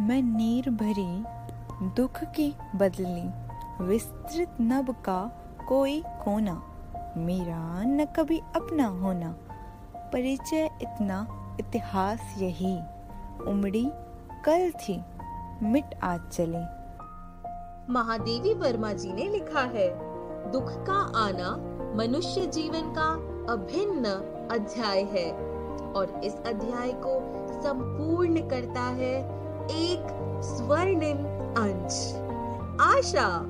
मैं नीर भरी दुख की बदली, विस्तृत नब का कोई कोना। मेरा न कभी अपना होना, परिचय इतना इतिहास यही। उमड़ी कल थी, मिट आज चले। महादेवी वर्मा जी ने लिखा है, दुख का आना मनुष्य जीवन का अभिन्न अध्याय है, और इस अध्याय को संपूर्ण करता है एक स्वर्णिम अंश। आशा,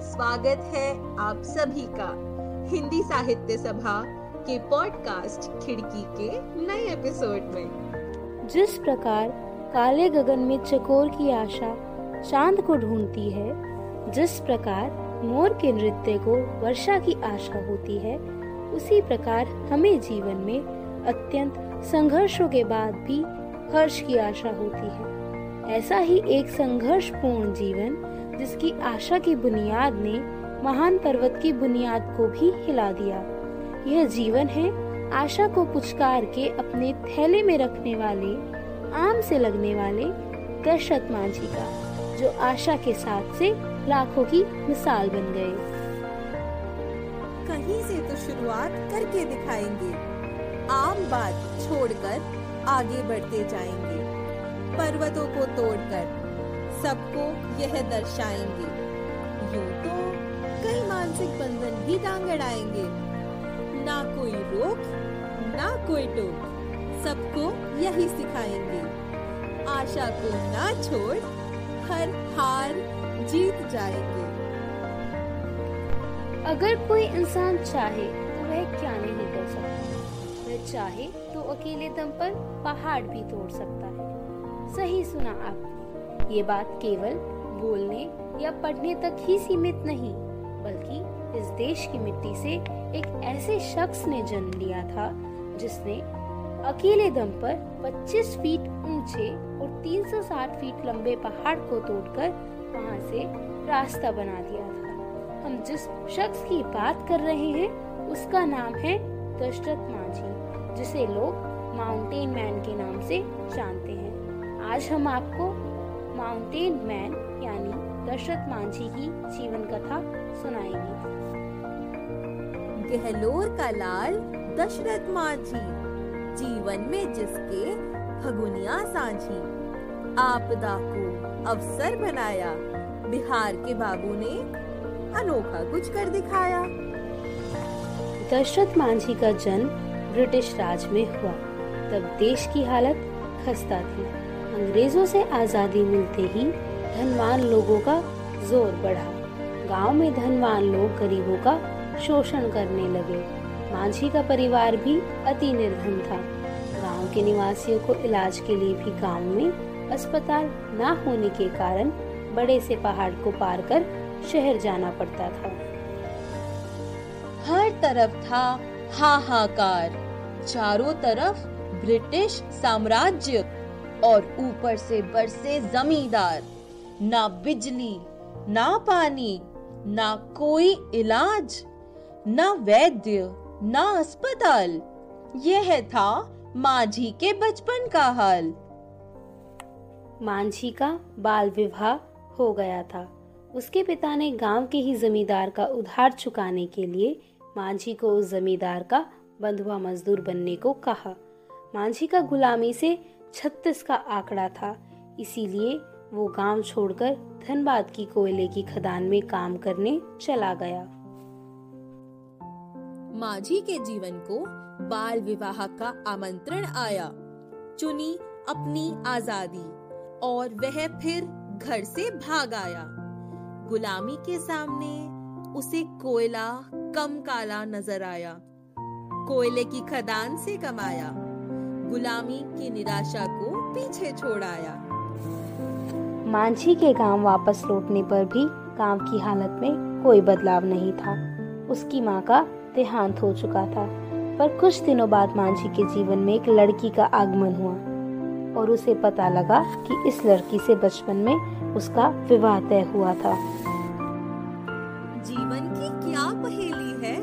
स्वागत है आप सभी का हिंदी साहित्य सभा के पॉडकास्ट खिड़की के नए एपिसोड में। जिस प्रकार काले गगन में चकोर की आशा चाँद को ढूंढती है, जिस प्रकार मोर के नृत्य को वर्षा की आशा होती है, उसी प्रकार हमें जीवन में अत्यंत संघर्षों के बाद भी हर्ष की आशा होती है। ऐसा ही एक संघर्षपूर्ण जीवन, जिसकी आशा की बुनियाद ने महान पर्वत की बुनियाद को भी हिला दिया। यह जीवन है आशा को पुचकार के अपने थैले में रखने वाले, आम से लगने वाले दशरथ मांझी का, जो आशा के साथ से लाखों की मिसाल बन गए। कहीं से तो शुरुआत करके दिखाएँगे। आम बात छोड़कर आगे बढ़ते जाएँगे। पर्वतों को तोड़कर सबको यह दर्शाएँगे। यूँ तो कई मानसिक बंधन भी टांग अड़ाएँगे ना कोई रोक, ना कोई टोक, सबको यही सिखाएँगे। आशा को ना छोड़, हर हार जीत जाएँगे। अगर कोई इंसान चाहे तो वह क्या नहीं कर सकता? वह चाहे तो अकेले दम पर पहाड़ भी तोड़ सकता है सही सुना आपने ये बात केवल बोलने या पढ़ने तक ही सीमित नहीं, बल्कि इस देश की मिट्टी से एक ऐसे शख्स ने जन्म लिया था, जिसने अकेले दम पर 25 फीट ऊँचे और 360 फीट लंबे पहाड़ को तोड़कर वहाँ से रास्ता बना दिया था। हम जिस शख्स की बात कर रहे हैं, उसका नाम है दशरथ मांझी, जिसे लोग माउंटेन मैन के नाम से जानते हैं। आज हम आपको माउंटेन मैन यानी दशरथ मांझी की जीवन कथा सुनाएँगे। गहलोर का लाल दशरथ मांझी जीवन में जिसके फगुनिया सांझी। आपदा को अवसर बनाया बिहार के बाबू ने अनोखा कुछ कर दिखाया। दशरथ मांझी का जन्म ब्रिटिश राज में हुआ तब देश की हालत खस्ता थी। अंग्रेज़ों से आज़ादी मिलते ही धनवान लोगों का ज़ोर बढ़ा। गाँव में धनवान लोग गरीबों का शोषण करने लगे। मांझी का परिवार भी अति निर्धन था। गाँव के निवासियों को इलाज के लिए भी गाँव में अस्पताल न होने के कारण बड़े से पहाड़ को पार कर शहर जाना पड़ता था। हर तरफ़ था हाहाकार। चारों तरफ़ ब्रिटिश साम्राज्य और ऊपर से बरसे जमींदार। ना बिजली, ना पानी, ना कोई इलाज, ना वैद्य, ना अस्पताल। यह था मांझी के बचपन का हाल। मांझी का बाल विवाह हो गया था। उसके पिता ने गाँव के ही जमींदार का उधार चुकाने के लिए मांझी को उस जमींदार का बंधुआ मजदूर बनने को कहा। मांझी का गुलामी से छत्तीस का आंकड़ा था। इसीलिए वो गाँव छोड़कर धनबाद की कोयले की खदान में काम करने चला गया। माझी के जीवन को बाल विवाह का आमंत्रण आया। चुनी अपनी आज़ादी और वह फिर घर से भाग आया। गुलामी के सामने उसे कोयला कम काला नज़र आया। कोयले की खदान से कमाया। गुलामी की निराशा को पीछे छोड़ाया मांझी के गाँव वापस लौटने पर भी गाँव की हालत में कोई बदलाव नहीं था। उसकी माँ का देहांत हो चुका था पर कुछ दिनों बाद मांझी के जीवन में एक लड़की का आगमन हुआ और उसे पता लगा कि इस लड़की से बचपन में उसका विवाह तय हुआ था। जीवन की क्या पहेली है?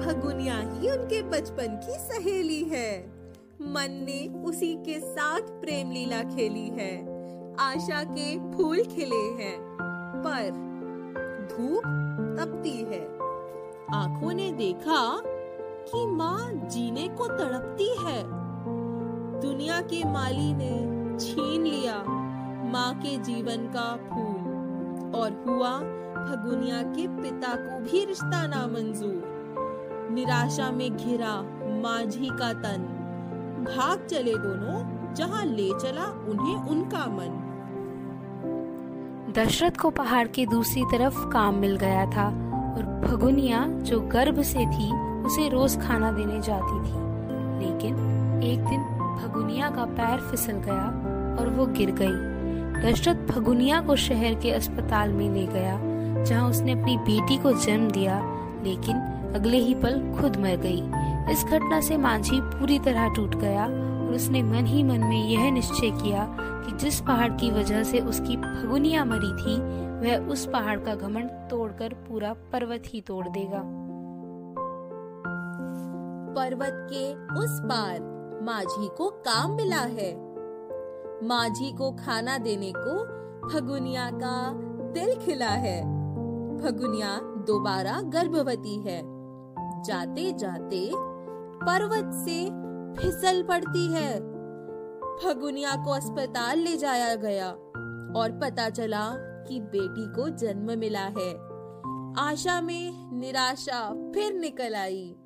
फगुनिया ही उनके बचपन की सहेली है। मन ने उसी के साथ प्रेम लीला खेली है। आशा के फूल खिले हैं, पर धूप तपती है। आँखों ने देखा कि माँ जीने को तड़पती है। दुनिया के माली ने छीन लिया माँ के जीवन का फूल, और हुआ फगुनिया के पिता को भी रिश्ता नामंजूर। निराशा में घिरा माझी का तन। भाग चले दोनों, जहाँ ले चला उन्हें उनका मन। दशरथ को पहाड़ के दूसरी तरफ़ काम मिल गया था और भगुनिया जो गर्भ से थी, उसे रोज खाना देने जाती थी। लेकिन एक दिन भगुनिया का पैर फिसल गया और वो गिर गई। दशरथ भगुनिया को शहर के अस्पताल में ले गया, जहाँ उसने अपनी बेटी को जन्म दिया। लेकिन अगले ही पल खुद मर गई। इस घटना से मांझी पूरी तरह टूट गया और उसने मन ही मन में यह निश्चय किया कि जिस पहाड़ की वजह से उसकी फगुनिया मरी थी, वह उस पहाड़ का घमंड तोड़कर पूरा पर्वत ही तोड़ देगा। पर्वत के उस पार माझी को काम मिला है। माझी को खाना देने को फगुनिया का दिल खिला है। फगुनिया दोबारा गर्भवती है। जाते जाते पर्वत से फिसल पड़ती है। फगुनिया को अस्पताल ले जाया गया और पता चला कि बेटी को जन्म मिला है। आशा में निराशा फिर निकल आई।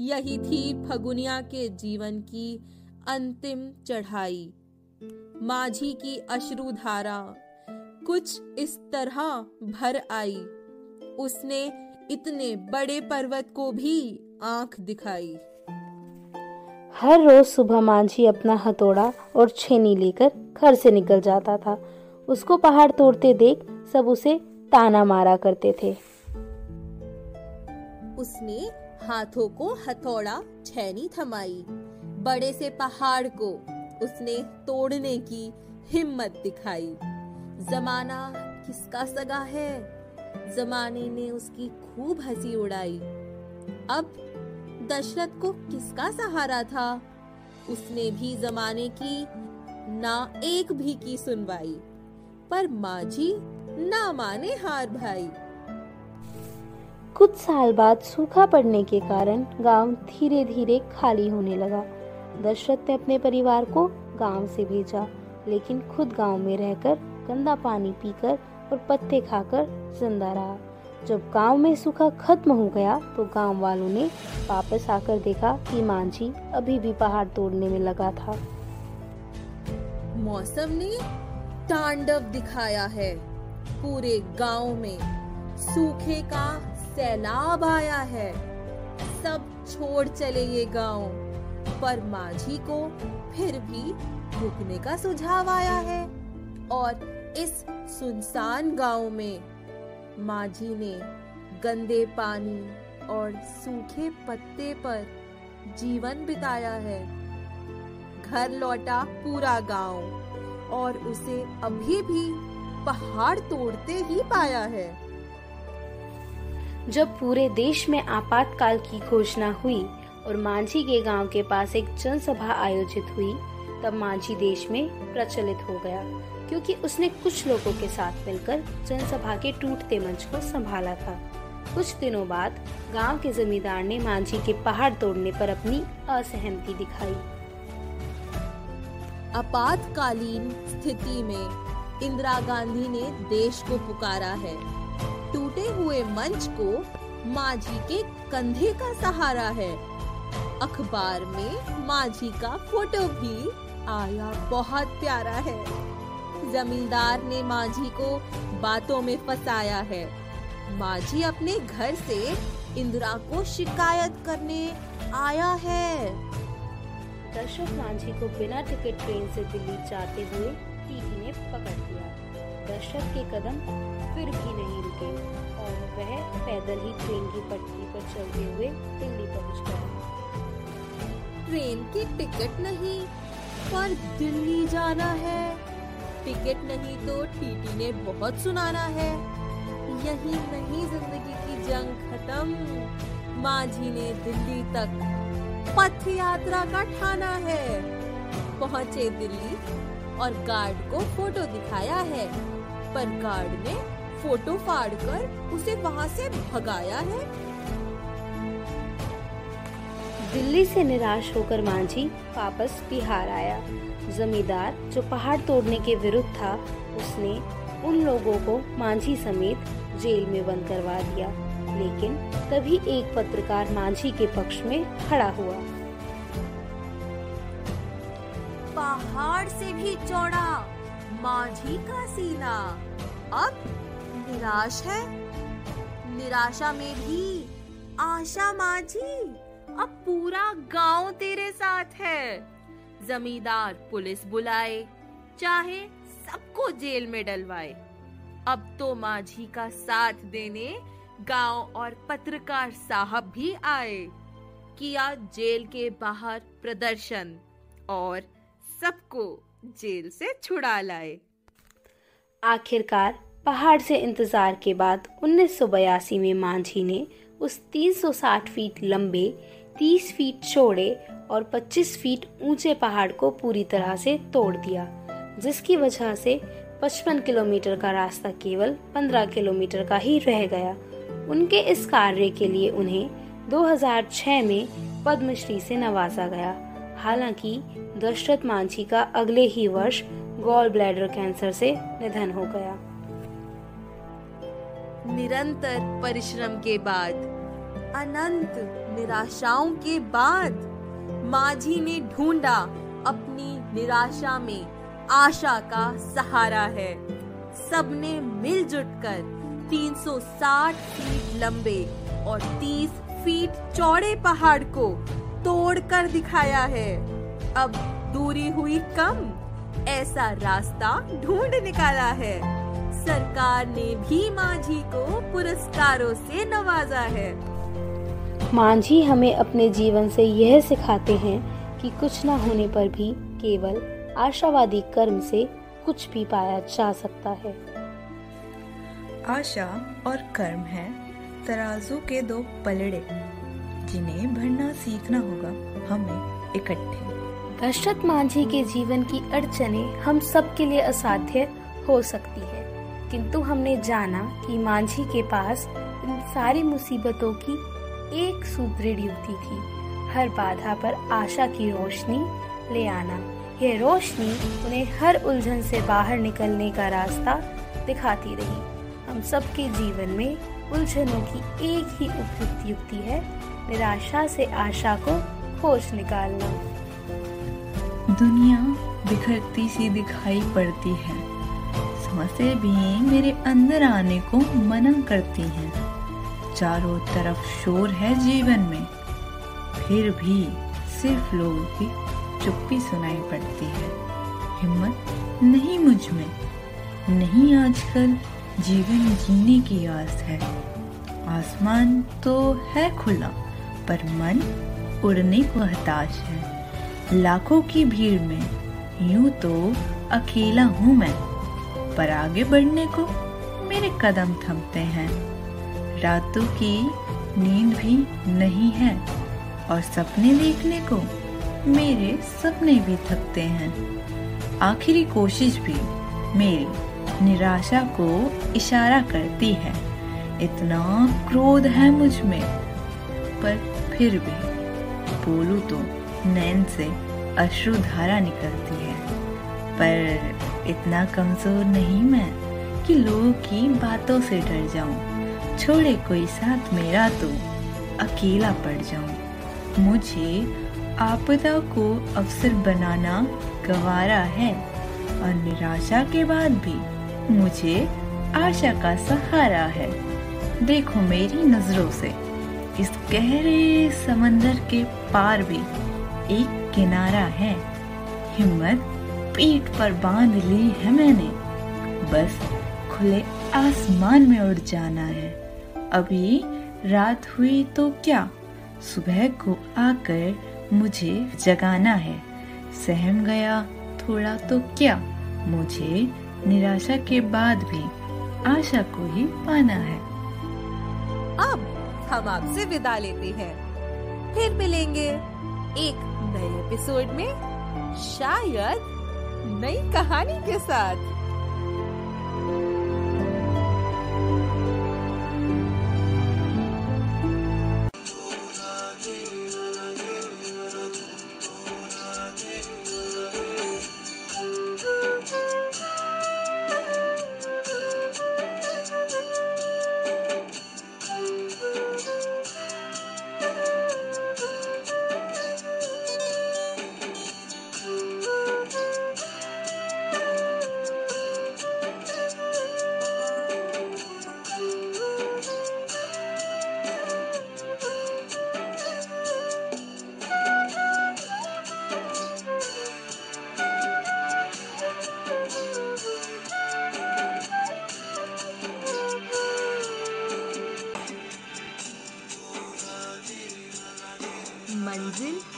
यही थी फगुनिया के जीवन की अंतिम चढ़ाई। माझी की अश्रुधारा कुछ इस तरह भर आई। उसने इतने बड़े पर्वत को भी आँख दिखाई। हर रोज सुबह मांझी अपना हथौड़ा और छेनी लेकर घर से निकल जाता था। उसको पहाड़ तोड़ते देख सब उसे ताना मारा करते थे। उसने हाथों को हथौड़ा छेनी थमाई। बड़े से पहाड़ को उसने तोड़ने की हिम्मत दिखाई। जमाना किसका सगा है? जमाने ने उसकी खूब हँसी उड़ाई। अब दशरथ को किसका सहारा था? उसने भी जमाने की ना एक भी की सुनवाई, पर माझी ना माने हार भाई। कुछ साल बाद सूखा पड़ने के कारण गाँव धीरे धीरे खाली होने लगा। दशरथ ने अपने परिवार को गाँव से भेजा, लेकिन खुद गाँव में रहकर गंदा पानी पीकर और पत्ते खाकर ज़िंदा रहा। जब गाँव में सूखा खत्म हो गया तो गाँव वालों ने वापस आकर देखा कि मांझी अभी भी पहाड़ तोड़ने में लगा था। मौसम ने तांडव दिखाया है। पूरे गाँव में सूखे का सैलाब आया है। सब छोड़ चले ये गाँव, पर माझी को फिर भी रुकने का सुझाव आया है। और इस सुनसान गाँव में माझी ने गंदे पानी और सूखे पत्ते पर जीवन बिताया है। घर लौटा पूरा गाँव और उसे अभी भी पहाड़ तोड़ते ही पाया है। जब पूरे देश में आपातकाल की घोषणा हुई और मांझी के गाँव के पास एक जनसभा आयोजित हुई, तब मांझी देश में प्रचलित हो गया। क्योंकि उसने कुछ लोगों के साथ मिलकर जनसभा के टूटते मंच को संभाला था। कुछ दिनों बाद गाँव के जमींदार ने मांझी के पहाड़ तोड़ने पर अपनी असहमति दिखाई। आपातकालीन स्थिति में इंदिरा गांधी ने देश को पुकारा है। टूटे हुए मंच को माझी के कंधे का सहारा है। अखबार में माझी का फ़ोटो भी आया, बहुत प्यारा है। जमींदार ने माझी को बातों में फंसाया है। माझी अपने घर से इंदिरा को शिकायत करने आया है। दशरथ मांझी को बिना टिकट ट्रेन से दिल्ली जाते हुए टीटी ने पकड़ लिया। दशरथ के कदम फिर भी नहीं रुके और वह पैदल ही ट्रेन की पटरी पर चलते हुए दिल्ली पहुँच गया। ट्रेन की टिकट नहीं पर दिल्ली जाना है। टिकट नहीं तो टीटी ने बहुत सुनाना है। यही नहीं, ज़िंदगी की जंग खत्म। माझी ने दिल्ली तक पथ यात्रा का ठाना है। पहुँचे दिल्ली और गार्ड को फ़ोटो दिखाया है। पर गार्ड ने फ़ोटो फाड़कर उसे वहाँ से भगाया है। दिल्ली से निराश होकर मांझी वापस बिहार आया। जमींदार, जो पहाड़ तोड़ने के विरुद्ध था, उसने उन लोगों को मांझी समेत जेल में बंद करवा दिया। लेकिन तभी एक पत्रकार मांझी के पक्ष में खड़ा हुआ। पहाड़ से भी चौड़ा, मांझी का सीना। अब निराश है। निराशा में भी आशा मांझी। अब पूरा गाँव तेरे साथ है। जमींदार पुलिस बुलाए, चाहे सबको जेल में डलवाए। अब तो माझी का साथ देने गाँव और पत्रकार साहब भी आए। किया जेल के बाहर प्रदर्शन और सबको जेल से छुड़ा लाए। आखिरकार, पहाड़ से इंतज़ार के बाद 1982 में मांझी ने उस 360 फीट लंबे 30 फीट चौड़े और 25 फीट ऊँचे पहाड़ को पूरी तरह से तोड़ दिया, जिसकी वजह से 55 किलोमीटर का रास्ता केवल 15 किलोमीटर का ही रह गया। उनके इस कार्य के लिए उन्हें 2006 में पद्मश्री से नवाजा गया। हालाँकि दशरथ मांझी का अगले ही वर्ष गॉल ब्लैडर कैंसर से निधन हो गया। निरंतर परिश्रम के बाद अनंत निराशाओं के बाद माझी ने ढूंढा अपनी निराशा में आशा का सहारा है। सबने मिलजुट कर 360 फीट लंबे और 30 फीट चौड़े पहाड़ को तोड़कर दिखाया है। अब दूरी हुई कम, ऐसा रास्ता ढूंढ निकाला है। सरकार ने भी माझी को पुरस्कारों से नवाजा है। मांझी हमें अपने जीवन से यह सिखाते हैं कि कुछ न होने पर भी केवल आशावादी कर्म से कुछ भी पाया जा सकता है। आशा और कर्म है तराजू के दो पलड़े जिन्हें भरना सीखना होगा हमें इकट्ठे। दशरथ मांझी के जीवन की अड़चने हम सब के लिए असाध्य हो सकती है किंतु हमने जाना कि मांझी के पास इन सारी मुसीबतों की एक सुदृढ़ युक्ति थी हर बाधा पर आशा की रोशनी ले आना। यह रोशनी उन्हें हर उलझन से बाहर निकलने का रास्ता दिखाती रही। हम सबके जीवन में उलझनों की एक ही उपयुक्त युक्ति है, निराशा से आशा को खोज निकालना। दुनिया बिखरती सी दिखाई पड़ती है। समस्या भी मेरे अंदर आने को मना करती हैं। चारों तरफ़ शोर है जीवन में। फिर भी सिर्फ़ लोगों की चुप्पी सुनाई पड़ती है। हिम्मत नहीं मुझमें। नहीं आजकल जीवन जीने की आस है। आसमान तो है खुला, पर मन उड़ने को हताश है। लाखों की भीड़ में यूँ तो अकेला हूँ मैं, पर आगे बढ़ने को मेरे कदम थमते हैं। रातों की नींद भी नहीं है और सपने देखने को मेरे सपने भी थकते हैं। आखिरी कोशिश भी मेरी निराशा को इशारा करती है। इतना क्रोध है मुझमें, पर फिर भी बोलू तो नैन से अश्रुधारा निकलती है। पर इतना कमज़ोर नहीं मैं कि लोगों की बातों से डर जाऊँ। छोड़े कोई साथ मेरा तो अकेला पड़ जाऊँ। मुझे आपदा को अवसर बनाना गवारा है और निराशा के बाद भी मुझे आशा का सहारा है। देखो मेरी नज़रों से। इस गहरे समंदर के पार भी एक किनारा है। हिम्मत पीठ पर बाँध ली है मैंने। बस खुले आसमान में उड़ जाना है। अभी रात हुई तो क्या? सुबह को आकर मुझे जगाना है। सहम गया थोड़ा तो क्या? मुझे निराशा के बाद भी आशा को ही पाना है। अब हम आपसे विदा लेते हैं। फिर मिलेंगे एक नए एपिसोड में, शायद नई कहानी के साथ।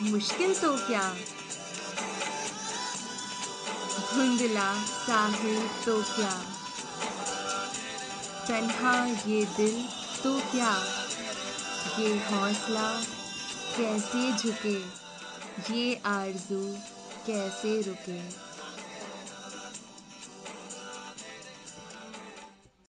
मुश्किल तो क्या? धुंधला साहिल तो क्या? तन्हा ये दिल तो क्या? ये हौसला कैसे झुके? ये आरज़ू कैसे रुके?